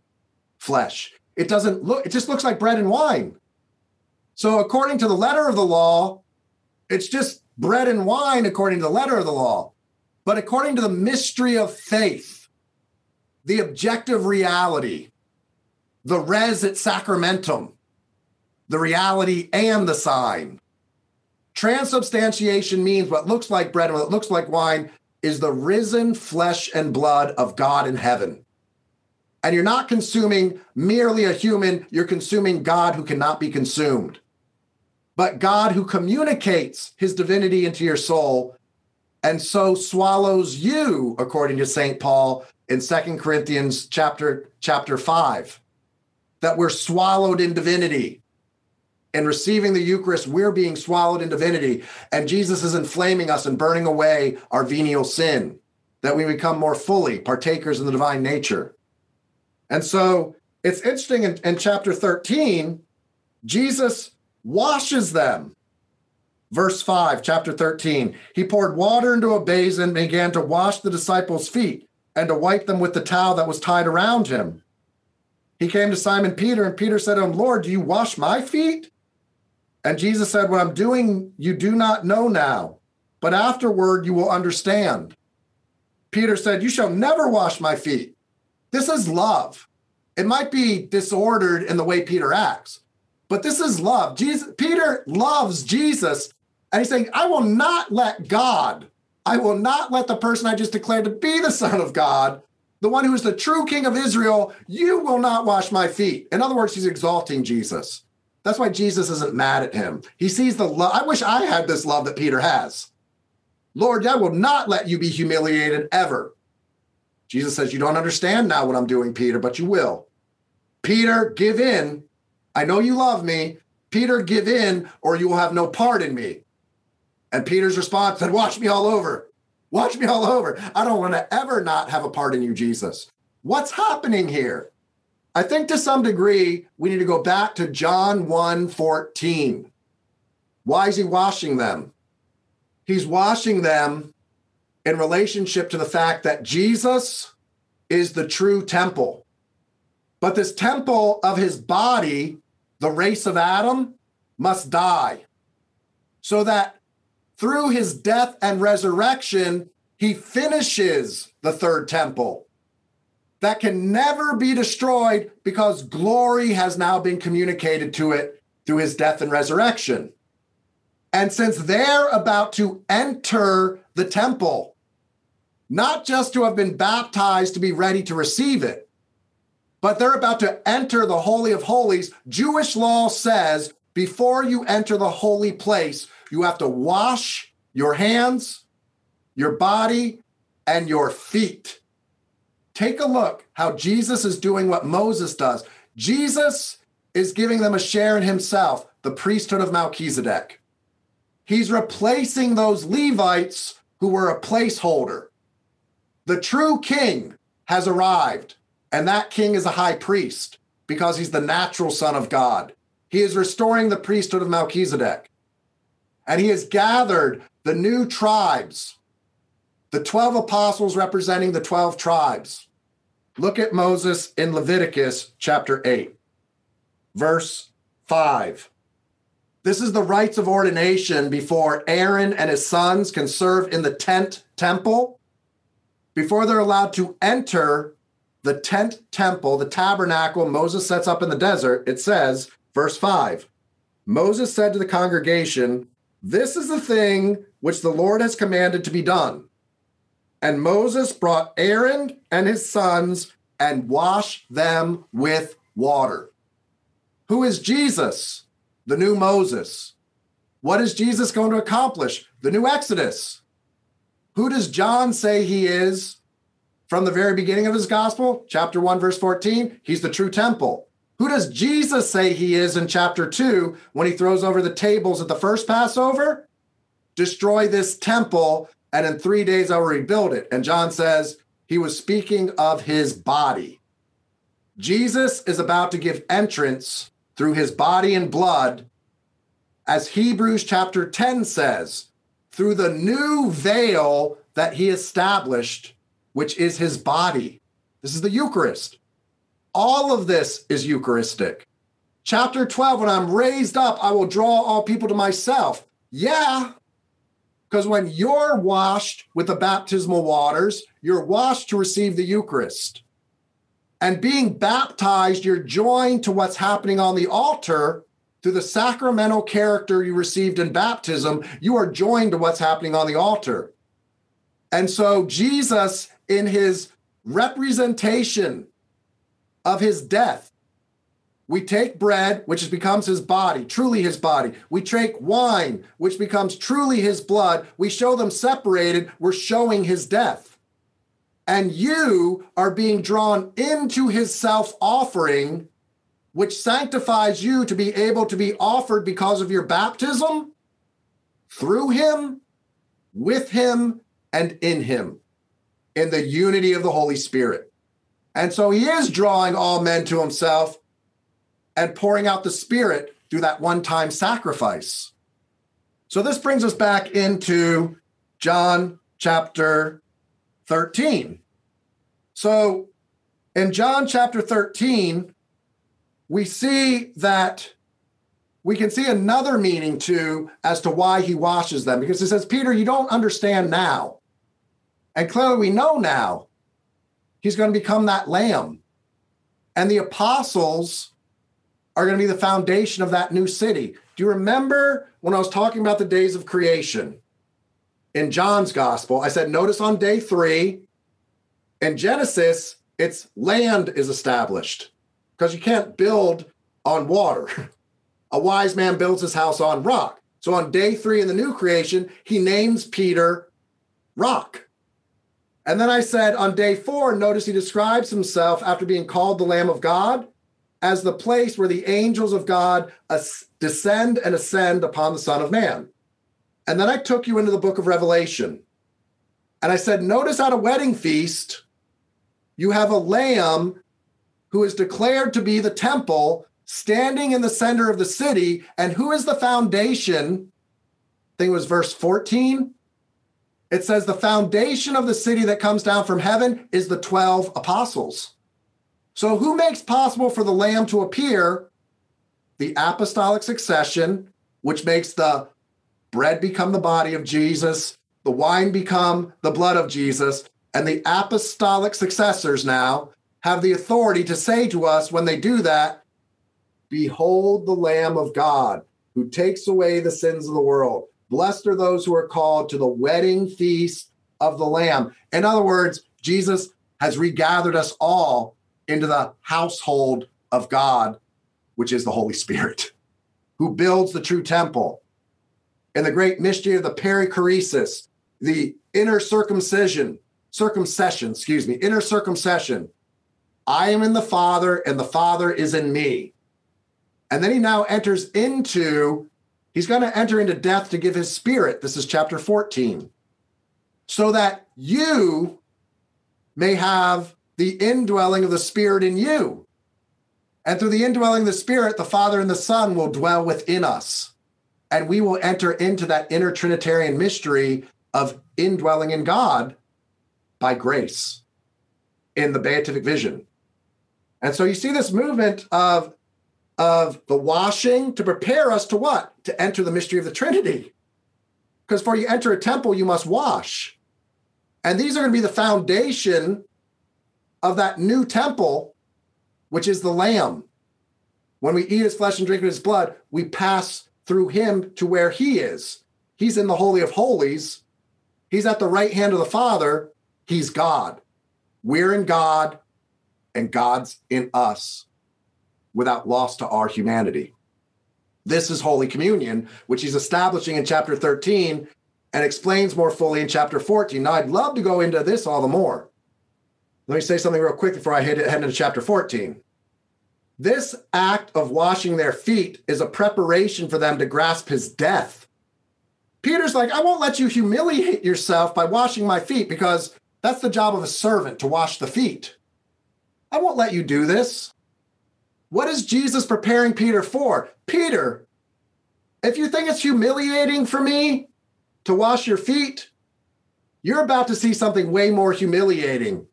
flesh. It doesn't look, it just looks like bread and wine. So, according to the letter of the law, it's just bread and wine according to the letter of the law. But according to the mystery of faith, the objective reality, the res et sacramentum, the reality and the sign. Transubstantiation means what looks like bread and what looks like wine is the risen flesh and blood of God in heaven. And you're not consuming merely a human, you're consuming God who cannot be consumed. But God who communicates his divinity into your soul and so swallows you, according to St. Paul in Second Corinthians chapter, chapter 5, that we're swallowed in divinity. In receiving the Eucharist, we're being swallowed in divinity, and Jesus is inflaming us and burning away our venial sin, that we become more fully partakers in the divine nature. And so it's interesting in, in chapter 13, Jesus washes them. Verse 5, chapter 13. He poured water into a basin and began to wash the disciples' feet and to wipe them with the towel that was tied around him. He came to Simon Peter, and Peter said to him, Lord, do you wash my feet? And Jesus said, What I'm doing, you do not know now, but afterward you will understand. Peter said, You shall never wash my feet. This is love. It might be disordered in the way Peter acts, but this is love. Jesus, Peter loves Jesus, and he's saying, I will not let God, I will not let the person I just declared to be the Son of God, the one who is the true King of Israel, you will not wash my feet. In other words, he's exalting Jesus. That's why Jesus isn't mad at him. He sees the love. I wish I had this love that Peter has. Lord, I will not let you be humiliated ever. Jesus says, You don't understand now what I'm doing, Peter, but you will. Peter, give in. I know you love me. Peter, give in, or you will have no part in me. And Peter's response said, Watch me all over. Watch me all over. I don't want to ever not have a part in you, Jesus. What's happening here? I think to some degree, we need to go back to John 1 14. Why is he washing them? He's washing them in relationship to the fact that Jesus is the true temple. But this temple of his body, the race of Adam, must die. So that through his death and resurrection, he finishes the third temple that can never be destroyed because glory has now been communicated to it through his death and resurrection. And since they're about to enter the temple, not just to have been baptized to be ready to receive it, but they're about to enter the Holy of Holies. Jewish law says before you enter the holy place, you have to wash your hands, your body, and your feet. Take a look how Jesus is doing what Moses does. Jesus is giving them a share in himself, the priesthood of Melchizedek. He's replacing those Levites who were a placeholder. The true king has arrived, and that king is a high priest because he's the natural son of God. He is restoring the priesthood of Melchizedek. And he has gathered the new tribes the 12 apostles representing the 12 tribes. Look at Moses in Leviticus chapter 8, verse 5. This is the rites of ordination before Aaron and his sons can serve in the tent temple. Before they're allowed to enter the tent temple, the tabernacle Moses sets up in the desert, it says, verse 5 Moses said to the congregation, This is the thing which the Lord has commanded to be done and Moses brought Aaron and his sons and washed them with water. Who is Jesus? The new Moses. What is Jesus going to accomplish? The new Exodus. Who does John say he is from the very beginning of his gospel? Chapter 1, verse 14. He's the true temple. Who does Jesus say he is in chapter 2 when he throws over the tables at the first Passover? Destroy this temple and in three days I will rebuild it. And John says he was speaking of his body. Jesus is about to give entrance through his body and blood, as Hebrews chapter 10 says, through the new veil that he established, which is his body. This is the Eucharist. All of this is Eucharistic. Chapter 12, when I'm raised up, I will draw all people to myself. Yeah, because when you're washed with the baptismal waters, you're washed to receive the Eucharist. And being baptized, you're joined to what's happening on the altar through the sacramental character you received in baptism. You are joined to what's happening on the altar. And so, Jesus, in his representation of his death, we take bread, which becomes his body, truly his body. We take wine, which becomes truly his blood. We show them separated. We're showing his death. And you are being drawn into his self offering, which sanctifies you to be able to be offered because of your baptism through him, with him, and in him, in the unity of the Holy Spirit. And so he is drawing all men to himself and pouring out the Spirit through that one time sacrifice. So this brings us back into John chapter 13. So in John chapter 13, we see that we can see another meaning too as to why he washes them because he says, Peter, you don't understand now. And clearly we know now he's going to become that lamb. And the apostles are going to be the foundation of that new city. Do you remember when I was talking about the days of creation in John's gospel? I said, notice on day three in Genesis, it's land is established because you can't build on water. A wise man builds his house on rock. So on day three in the new creation, he names Peter rock. And then I said on day four, notice he describes himself after being called the Lamb of God as the place where the angels of God descend and ascend upon the Son of Man. And then I took you into the book of Revelation. And I said, notice at a wedding feast, you have a lamb who is declared to be the temple standing in the center of the city. And who is the foundation? I think it was verse 14. It says, the foundation of the city that comes down from heaven is the 12 apostles. So, who makes possible for the Lamb to appear? The apostolic succession, which makes the bread become the body of Jesus, the wine become the blood of Jesus, and the apostolic successors now have the authority to say to us when they do that, Behold the Lamb of God who takes away the sins of the world. Blessed are those who are called to the wedding feast of the Lamb. In other words, Jesus has regathered us all into the household of God, which is the Holy Spirit, who builds the true temple. In the great mystery of the perichoresis, the inner circumcision, circumcision, excuse me, inner circumincession. I am in the Father, and the Father is in me. And then he now enters into, he's going to enter into death to give his spirit. This is chapter 14. So that you may have the indwelling of the Spirit in you. And through the indwelling of the Spirit, the Father and the Son will dwell within us. And we will enter into that inner Trinitarian mystery of indwelling in God by grace in the beatific vision. And so you see this movement of, of the washing to prepare us to what? To enter the mystery of the Trinity. Because for you enter a temple, you must wash. And these are going to be the foundation of that new temple, which is the Lamb. When we eat his flesh and drink his blood, we pass through him to where he is. He's in the Holy of Holies. He's at the right hand of the Father. He's God. We're in God, and God's in us without loss to our humanity. This is Holy Communion, which he's establishing in chapter 13 and explains more fully in chapter 14. Now, I'd love to go into this all the more. Let me say something real quick before I head, head into chapter 14. This act of washing their feet is a preparation for them to grasp his death. Peter's like, I won't let you humiliate yourself by washing my feet because that's the job of a servant to wash the feet. I won't let you do this. What is Jesus preparing Peter for? Peter, if you think it's humiliating for me to wash your feet, you're about to see something way more humiliating.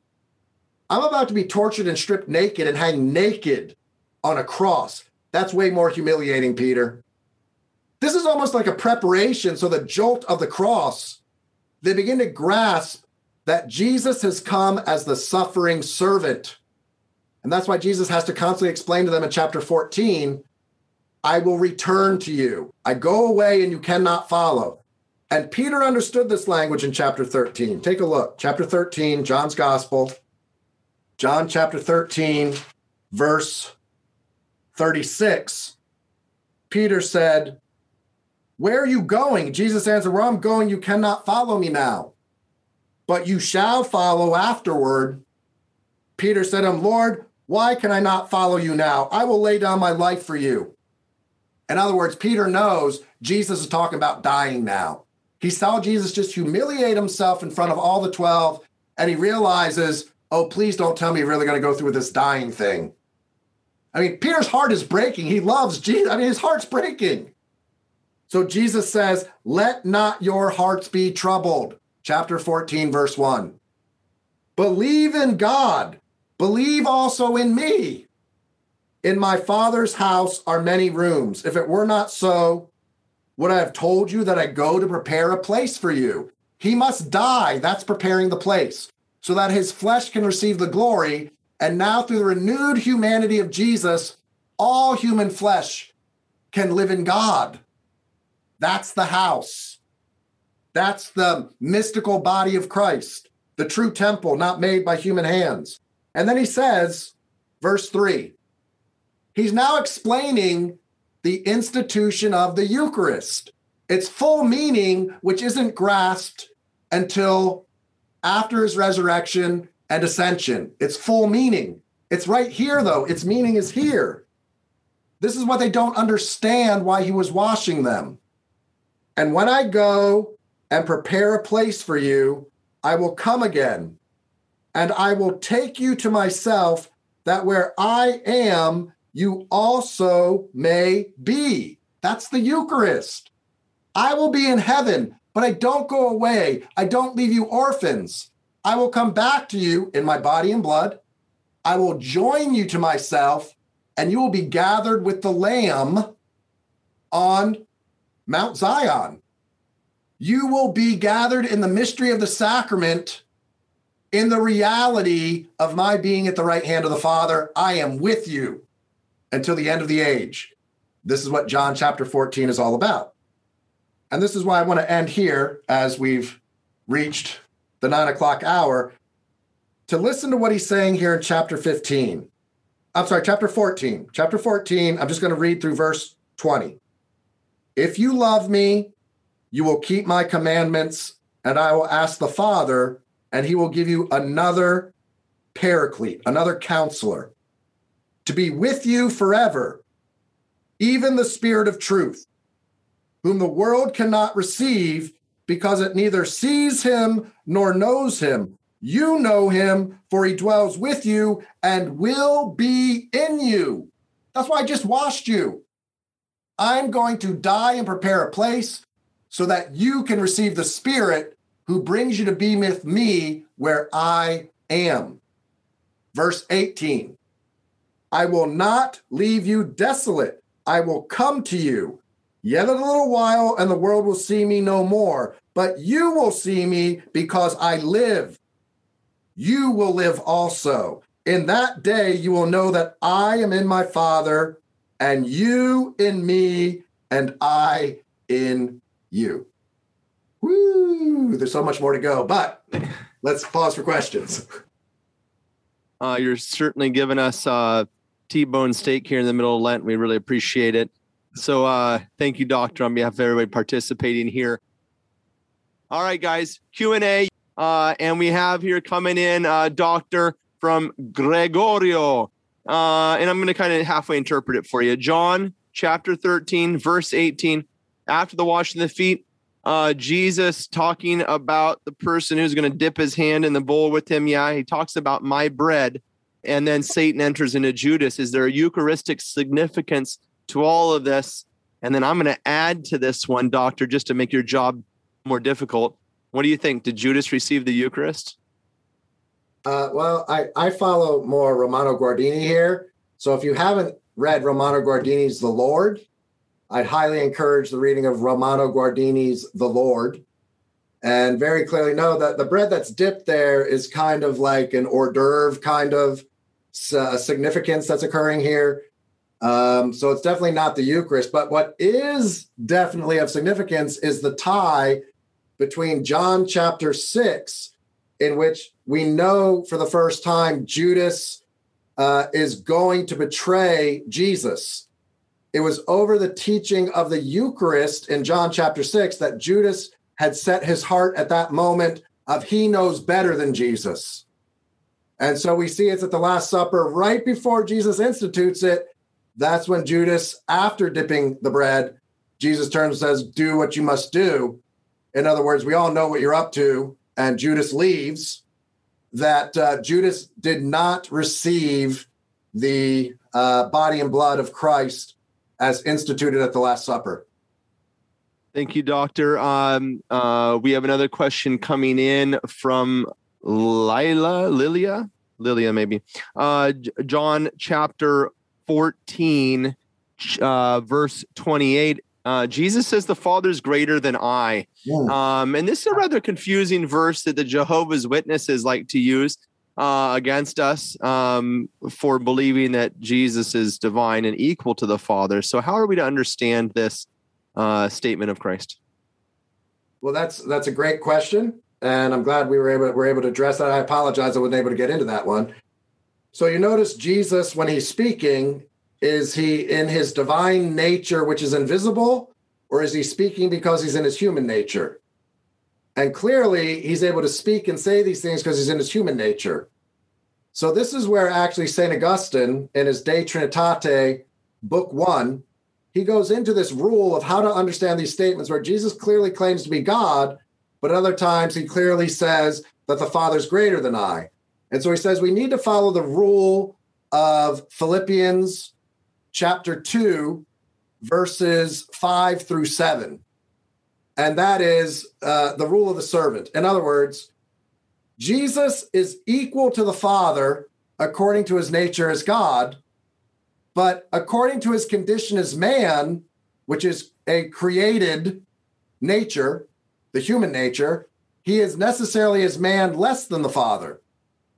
I'm about to be tortured and stripped naked and hang naked on a cross. That's way more humiliating, Peter. This is almost like a preparation. So, the jolt of the cross, they begin to grasp that Jesus has come as the suffering servant. And that's why Jesus has to constantly explain to them in chapter 14 I will return to you. I go away and you cannot follow. And Peter understood this language in chapter 13. Take a look. Chapter 13, John's Gospel. John chapter 13, verse 36, Peter said, Where are you going? Jesus answered, Where I'm going, you cannot follow me now, but you shall follow afterward. Peter said to him, Lord, why can I not follow you now? I will lay down my life for you. In other words, Peter knows Jesus is talking about dying now. He saw Jesus just humiliate himself in front of all the 12, and he realizes oh, please don't tell me you're really going to go through with this dying thing. I mean, Peter's heart is breaking. He loves Jesus. I mean, his heart's breaking. So Jesus says, Let not your hearts be troubled. Chapter 14, verse 1. Believe in God, believe also in me. In my Father's house are many rooms. If it were not so, would I have told you that I go to prepare a place for you? He must die. That's preparing the place so that his flesh can receive the glory. And now, through the renewed humanity of Jesus, all human flesh can live in God. That's the house. That's the mystical body of Christ, the true temple, not made by human hands. And then he says, verse three, he's now explaining the institution of the Eucharist, its full meaning, which isn't grasped until after his resurrection and ascension. Its full meaning. It's right here, though. Its meaning is here. This is what they don't understand why he was washing them. And when I go and prepare a place for you, I will come again and I will take you to myself, that where I am, you also may be. That's the Eucharist. I will be in heaven, but I don't go away. I don't leave you orphans. I will come back to you in my body and blood. I will join you to myself, and you will be gathered with the Lamb on Mount Zion. You will be gathered in the mystery of the sacrament, in the reality of my being at the right hand of the Father. I am with you until the end of the age. This is what John chapter 14 is all about. And this is why I want to end here as we've reached the nine o'clock hour to listen to what he's saying here in chapter 15. I'm sorry, chapter 14. Chapter 14, I'm just going to read through verse 20. If you love me, you will keep my commandments, and I will ask the Father, and he will give you another paraclete, another counselor, to be with you forever, even the Spirit of truth, whom the world cannot receive because it neither sees him nor knows him. You know him, for he dwells with you and will be in you. That's why I just washed you. I'm going to die and prepare a place so that you can receive the Spirit who brings you to be with me where I am. Verse 18 I will not leave you desolate. I will come to you. Yet a little while, and the world will see me no more. But you will see me because I live. You will live also. In that day, you will know that I am in my Father, and you in me, and I in you. Woo! There's so much more to go, but let's pause for questions. Uh, you're certainly giving us uh, T-bone steak here in the middle of Lent. We really appreciate it. So uh, thank you, Doctor, on behalf of everybody participating here. All right, guys, Q&A. Uh, and we have here coming in uh, Doctor from Gregorio. Uh, and I'm going to kind of halfway interpret it for you. John chapter 13, verse 18. After the washing of the feet, uh, Jesus talking about the person who's going to dip his hand in the bowl with him. Yeah, he talks about my bread. And then Satan enters into Judas. Is there a Eucharistic significance to all of this? And then I'm going to add to this one, Doctor, just to make your job more difficult. What do you think? Did Judas receive the Eucharist? Uh, well, I, I follow more Romano Guardini here. So if you haven't read Romano Guardini's The Lord, I'd highly encourage the reading of Romano Guardini's The Lord. And very clearly know that the bread that's dipped there is kind of like an hors d'oeuvre kind of uh, significance that's occurring here. Um, so it's definitely not the Eucharist. But what is definitely of significance is the tie between John chapter 6 in which we know for the first time Judas uh, is going to betray Jesus. It was over the teaching of the Eucharist in John chapter 6 that Judas had set his heart at that moment of he knows better than Jesus. And so we see it's at the Last Supper, right before Jesus institutes it. That's when Judas, after dipping the bread, Jesus turns and says, Do what you must do. In other words, we all know what you're up to. And Judas leaves that uh, Judas did not receive the uh, body and blood of Christ as instituted at the Last Supper. Thank you, Doctor. Um, uh, we have another question coming in from Lila, Lilia, Lilia, maybe. Uh, John chapter 14, uh, verse 28. Uh, Jesus says the Father is greater than I. Yeah. Um, and this is a rather confusing verse that the Jehovah's Witnesses like to use uh, against us um, for believing that Jesus is divine and equal to the Father. So, how are we to understand this uh, statement of Christ? Well, that's that's a great question, and I'm glad we were able were able to address that. I apologize I wasn't able to get into that one. So you notice Jesus when he's speaking, is he in his divine nature, which is invisible, or is he speaking because he's in his human nature? And clearly, he's able to speak and say these things because he's in his human nature. So, this is where actually St. Augustine, in his De Trinitate, book one, he goes into this rule of how to understand these statements where Jesus clearly claims to be God, but other times he clearly says that the Father's greater than I. And so he says we need to follow the rule of Philippians chapter 2, verses 5 through 7 and that is uh, the rule of the servant. In other words, Jesus is equal to the Father according to his nature as God, but according to his condition as man, which is a created nature, the human nature, he is necessarily as man less than the Father.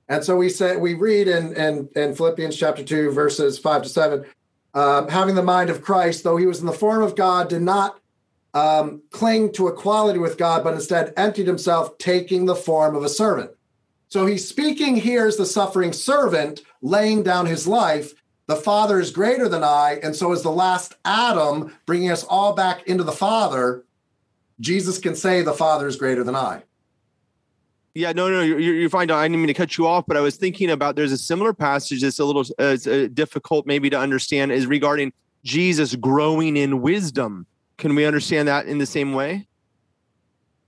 And so we say we read in in, in Philippians chapter two, verses five to seven, um, having the mind of Christ, though he was in the form of God, did not um, cling to equality with God, but instead emptied himself, taking the form of a servant. So he's speaking here as the suffering servant, laying down his life. The Father is greater than I, and so is the last Adam, bringing us all back into the Father, Jesus can say the Father is greater than I. Yeah, no, no, you're, you're fine. I didn't mean to cut you off, but I was thinking about there's a similar passage that's a little uh, uh, difficult maybe to understand is regarding Jesus growing in wisdom can we understand that in the same way?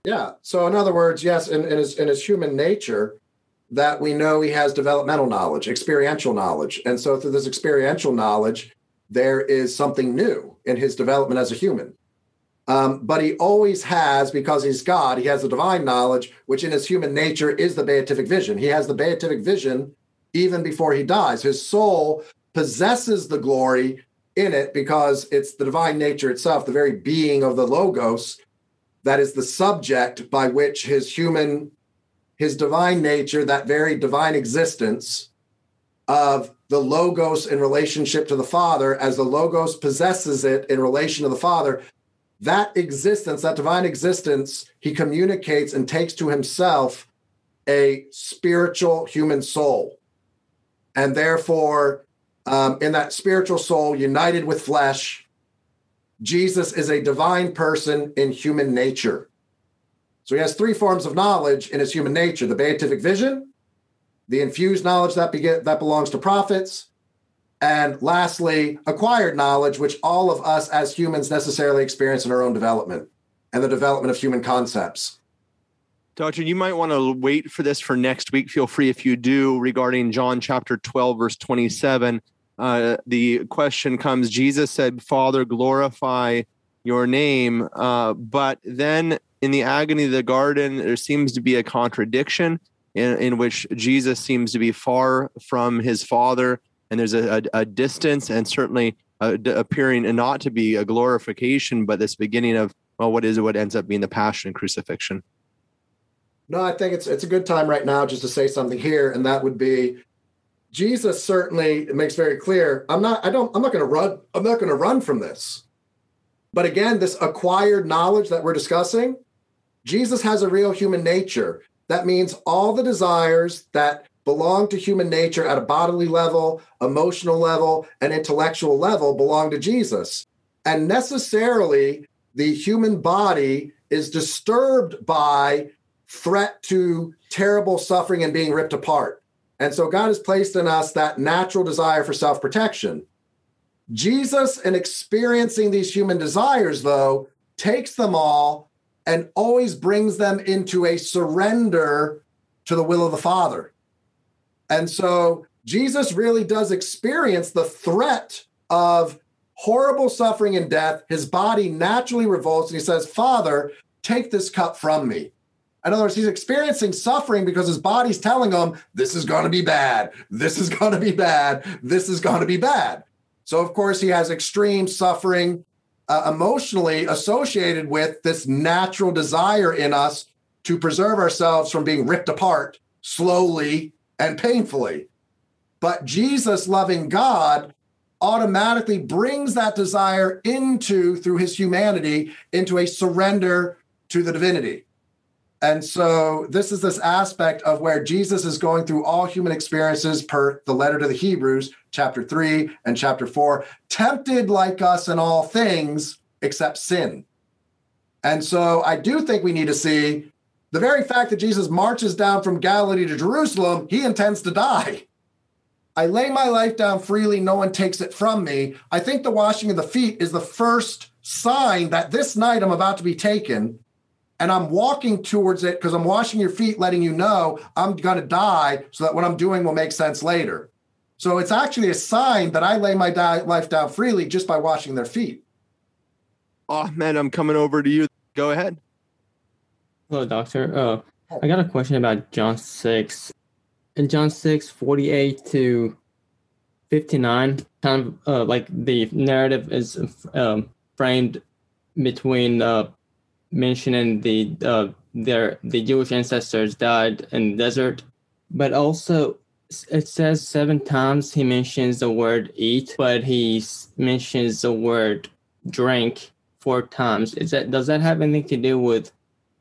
Yeah. So, in other words, yes, in, in, his in his human nature, that we know he has developmental knowledge, experiential knowledge, and so through this experiential knowledge, there is something new in his development as a human. Um, but he always has, because he's God, he has the divine knowledge, which in his human nature is the beatific vision. He has the beatific vision even before he dies. His soul possesses the glory in it because it's the divine nature itself, the very being of the Logos, that is the subject by which his human, his divine nature, that very divine existence of the Logos in relationship to the Father, as the Logos possesses it in relation to the Father, that existence, that divine existence, he communicates and takes to himself a spiritual human soul. And therefore, um, in that spiritual soul united with flesh. Jesus is a divine person in human nature. So he has three forms of knowledge in his human nature the beatific vision, the infused knowledge that, that belongs to prophets, and lastly, acquired knowledge, which all of us as humans necessarily experience in our own development and the development of human concepts. Doctor, you might want to wait for this for next week. Feel free if you do regarding John chapter 12, verse 27 uh, the question comes Jesus said, Father, glorify your name. Uh, but then in the agony of the garden, there seems to be a contradiction in, in which Jesus seems to be far from his Father, and there's a, a, a distance, and certainly uh, appearing not to be a glorification, but this beginning of well, what is it? What ends up being the passion and crucifixion? No, I think it's it's a good time right now just to say something here, and that would be Jesus certainly makes very clear, I'm not, I don't, I'm not going to run, I'm not going to run from this. But again, this acquired knowledge that we're discussing, Jesus has a real human nature. That means all the desires that belong to human nature at a bodily level, emotional level, and intellectual level belong to Jesus. And necessarily, the human body is disturbed by threat to terrible suffering and being ripped apart. And so God has placed in us that natural desire for self protection. Jesus, in experiencing these human desires, though, takes them all and always brings them into a surrender to the will of the Father. And so Jesus really does experience the threat of horrible suffering and death. His body naturally revolts and he says, Father, take this cup from me. In other words, he's experiencing suffering because his body's telling him, this is going to be bad. This is going to be bad. This is going to be bad. So, of course, he has extreme suffering uh, emotionally associated with this natural desire in us to preserve ourselves from being ripped apart slowly and painfully. But Jesus, loving God, automatically brings that desire into, through his humanity, into a surrender to the divinity. And so this is this aspect of where Jesus is going through all human experiences per the letter to the Hebrews, chapter 3 and chapter 4, tempted like us in all things except sin. And so I do think we need to see the very fact that Jesus marches down from Galilee to Jerusalem, he intends to die. I lay my life down freely, no one takes it from me. I think the washing of the feet is the first sign that this night I'm about to be taken and I'm walking towards it because I'm washing your feet, letting you know I'm going to die so that what I'm doing will make sense later. So it's actually a sign that I lay my di- life down freely just by washing their feet. Oh, man, I'm coming over to you. Go ahead. Hello, doctor. Uh, I got a question about John 6. In John 6, 48 to 59, kind of uh, like the narrative is um, framed between uh, mentioning the uh, their the Jewish ancestors died in the desert, but also it says seven times he mentions the word eat, but he mentions the word drink four times. Is that does that have anything to do with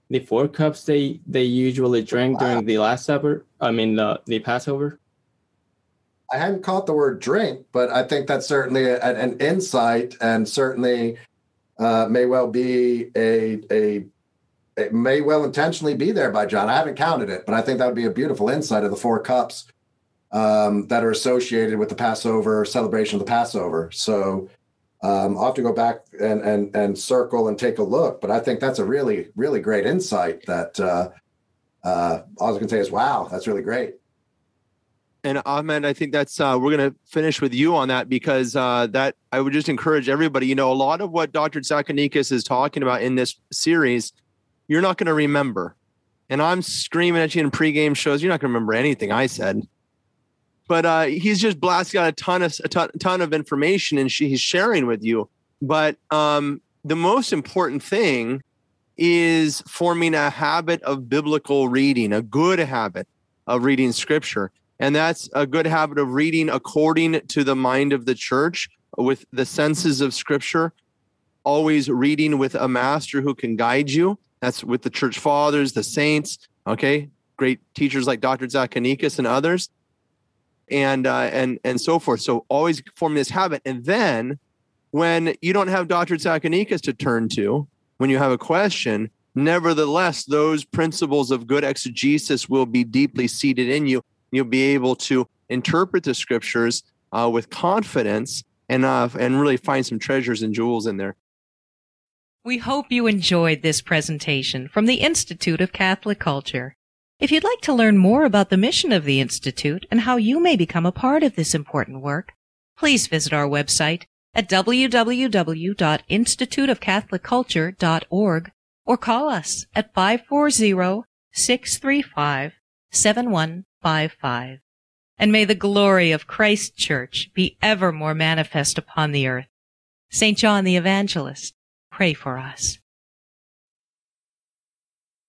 the four cups they they usually drink wow. during the Last Supper? I mean the the Passover. I hadn't caught the word drink, but I think that's certainly a, an insight and certainly uh, may well be a a it may well intentionally be there by John. I haven't counted it, but I think that would be a beautiful insight of the four cups um, that are associated with the Passover celebration of the Passover. So um, I'll have to go back and and and circle and take a look. But I think that's a really really great insight. That uh, uh, all I can say is, wow, that's really great. And Ahmed, I think that's uh, we're going to finish with you on that because uh, that I would just encourage everybody. You know, a lot of what Dr. Tsakonikis is talking about in this series, you're not going to remember. And I'm screaming at you in pregame shows. You're not going to remember anything I said. But uh, he's just blasting out a ton of a ton, ton of information, and she, he's sharing with you. But um, the most important thing is forming a habit of biblical reading, a good habit of reading Scripture and that's a good habit of reading according to the mind of the church with the senses of scripture, always reading with a master who can guide you. That's with the church fathers, the saints, okay? Great teachers like Dr. Tsakonikis and others. And uh, and and so forth. So always form this habit. And then when you don't have Dr. Tsakonikis to turn to, when you have a question, nevertheless, those principles of good exegesis will be deeply seated in you you'll be able to interpret the scriptures uh, with confidence and uh, and really find some treasures and jewels in there. We hope you enjoyed this presentation from the Institute of Catholic Culture. If you'd like to learn more about the mission of the Institute and how you may become a part of this important work, please visit our website at www.instituteofcatholicculture.org or call us at 540 635 7155. And may the glory of Christ Church be ever more manifest upon the earth. St. John the Evangelist, pray for us.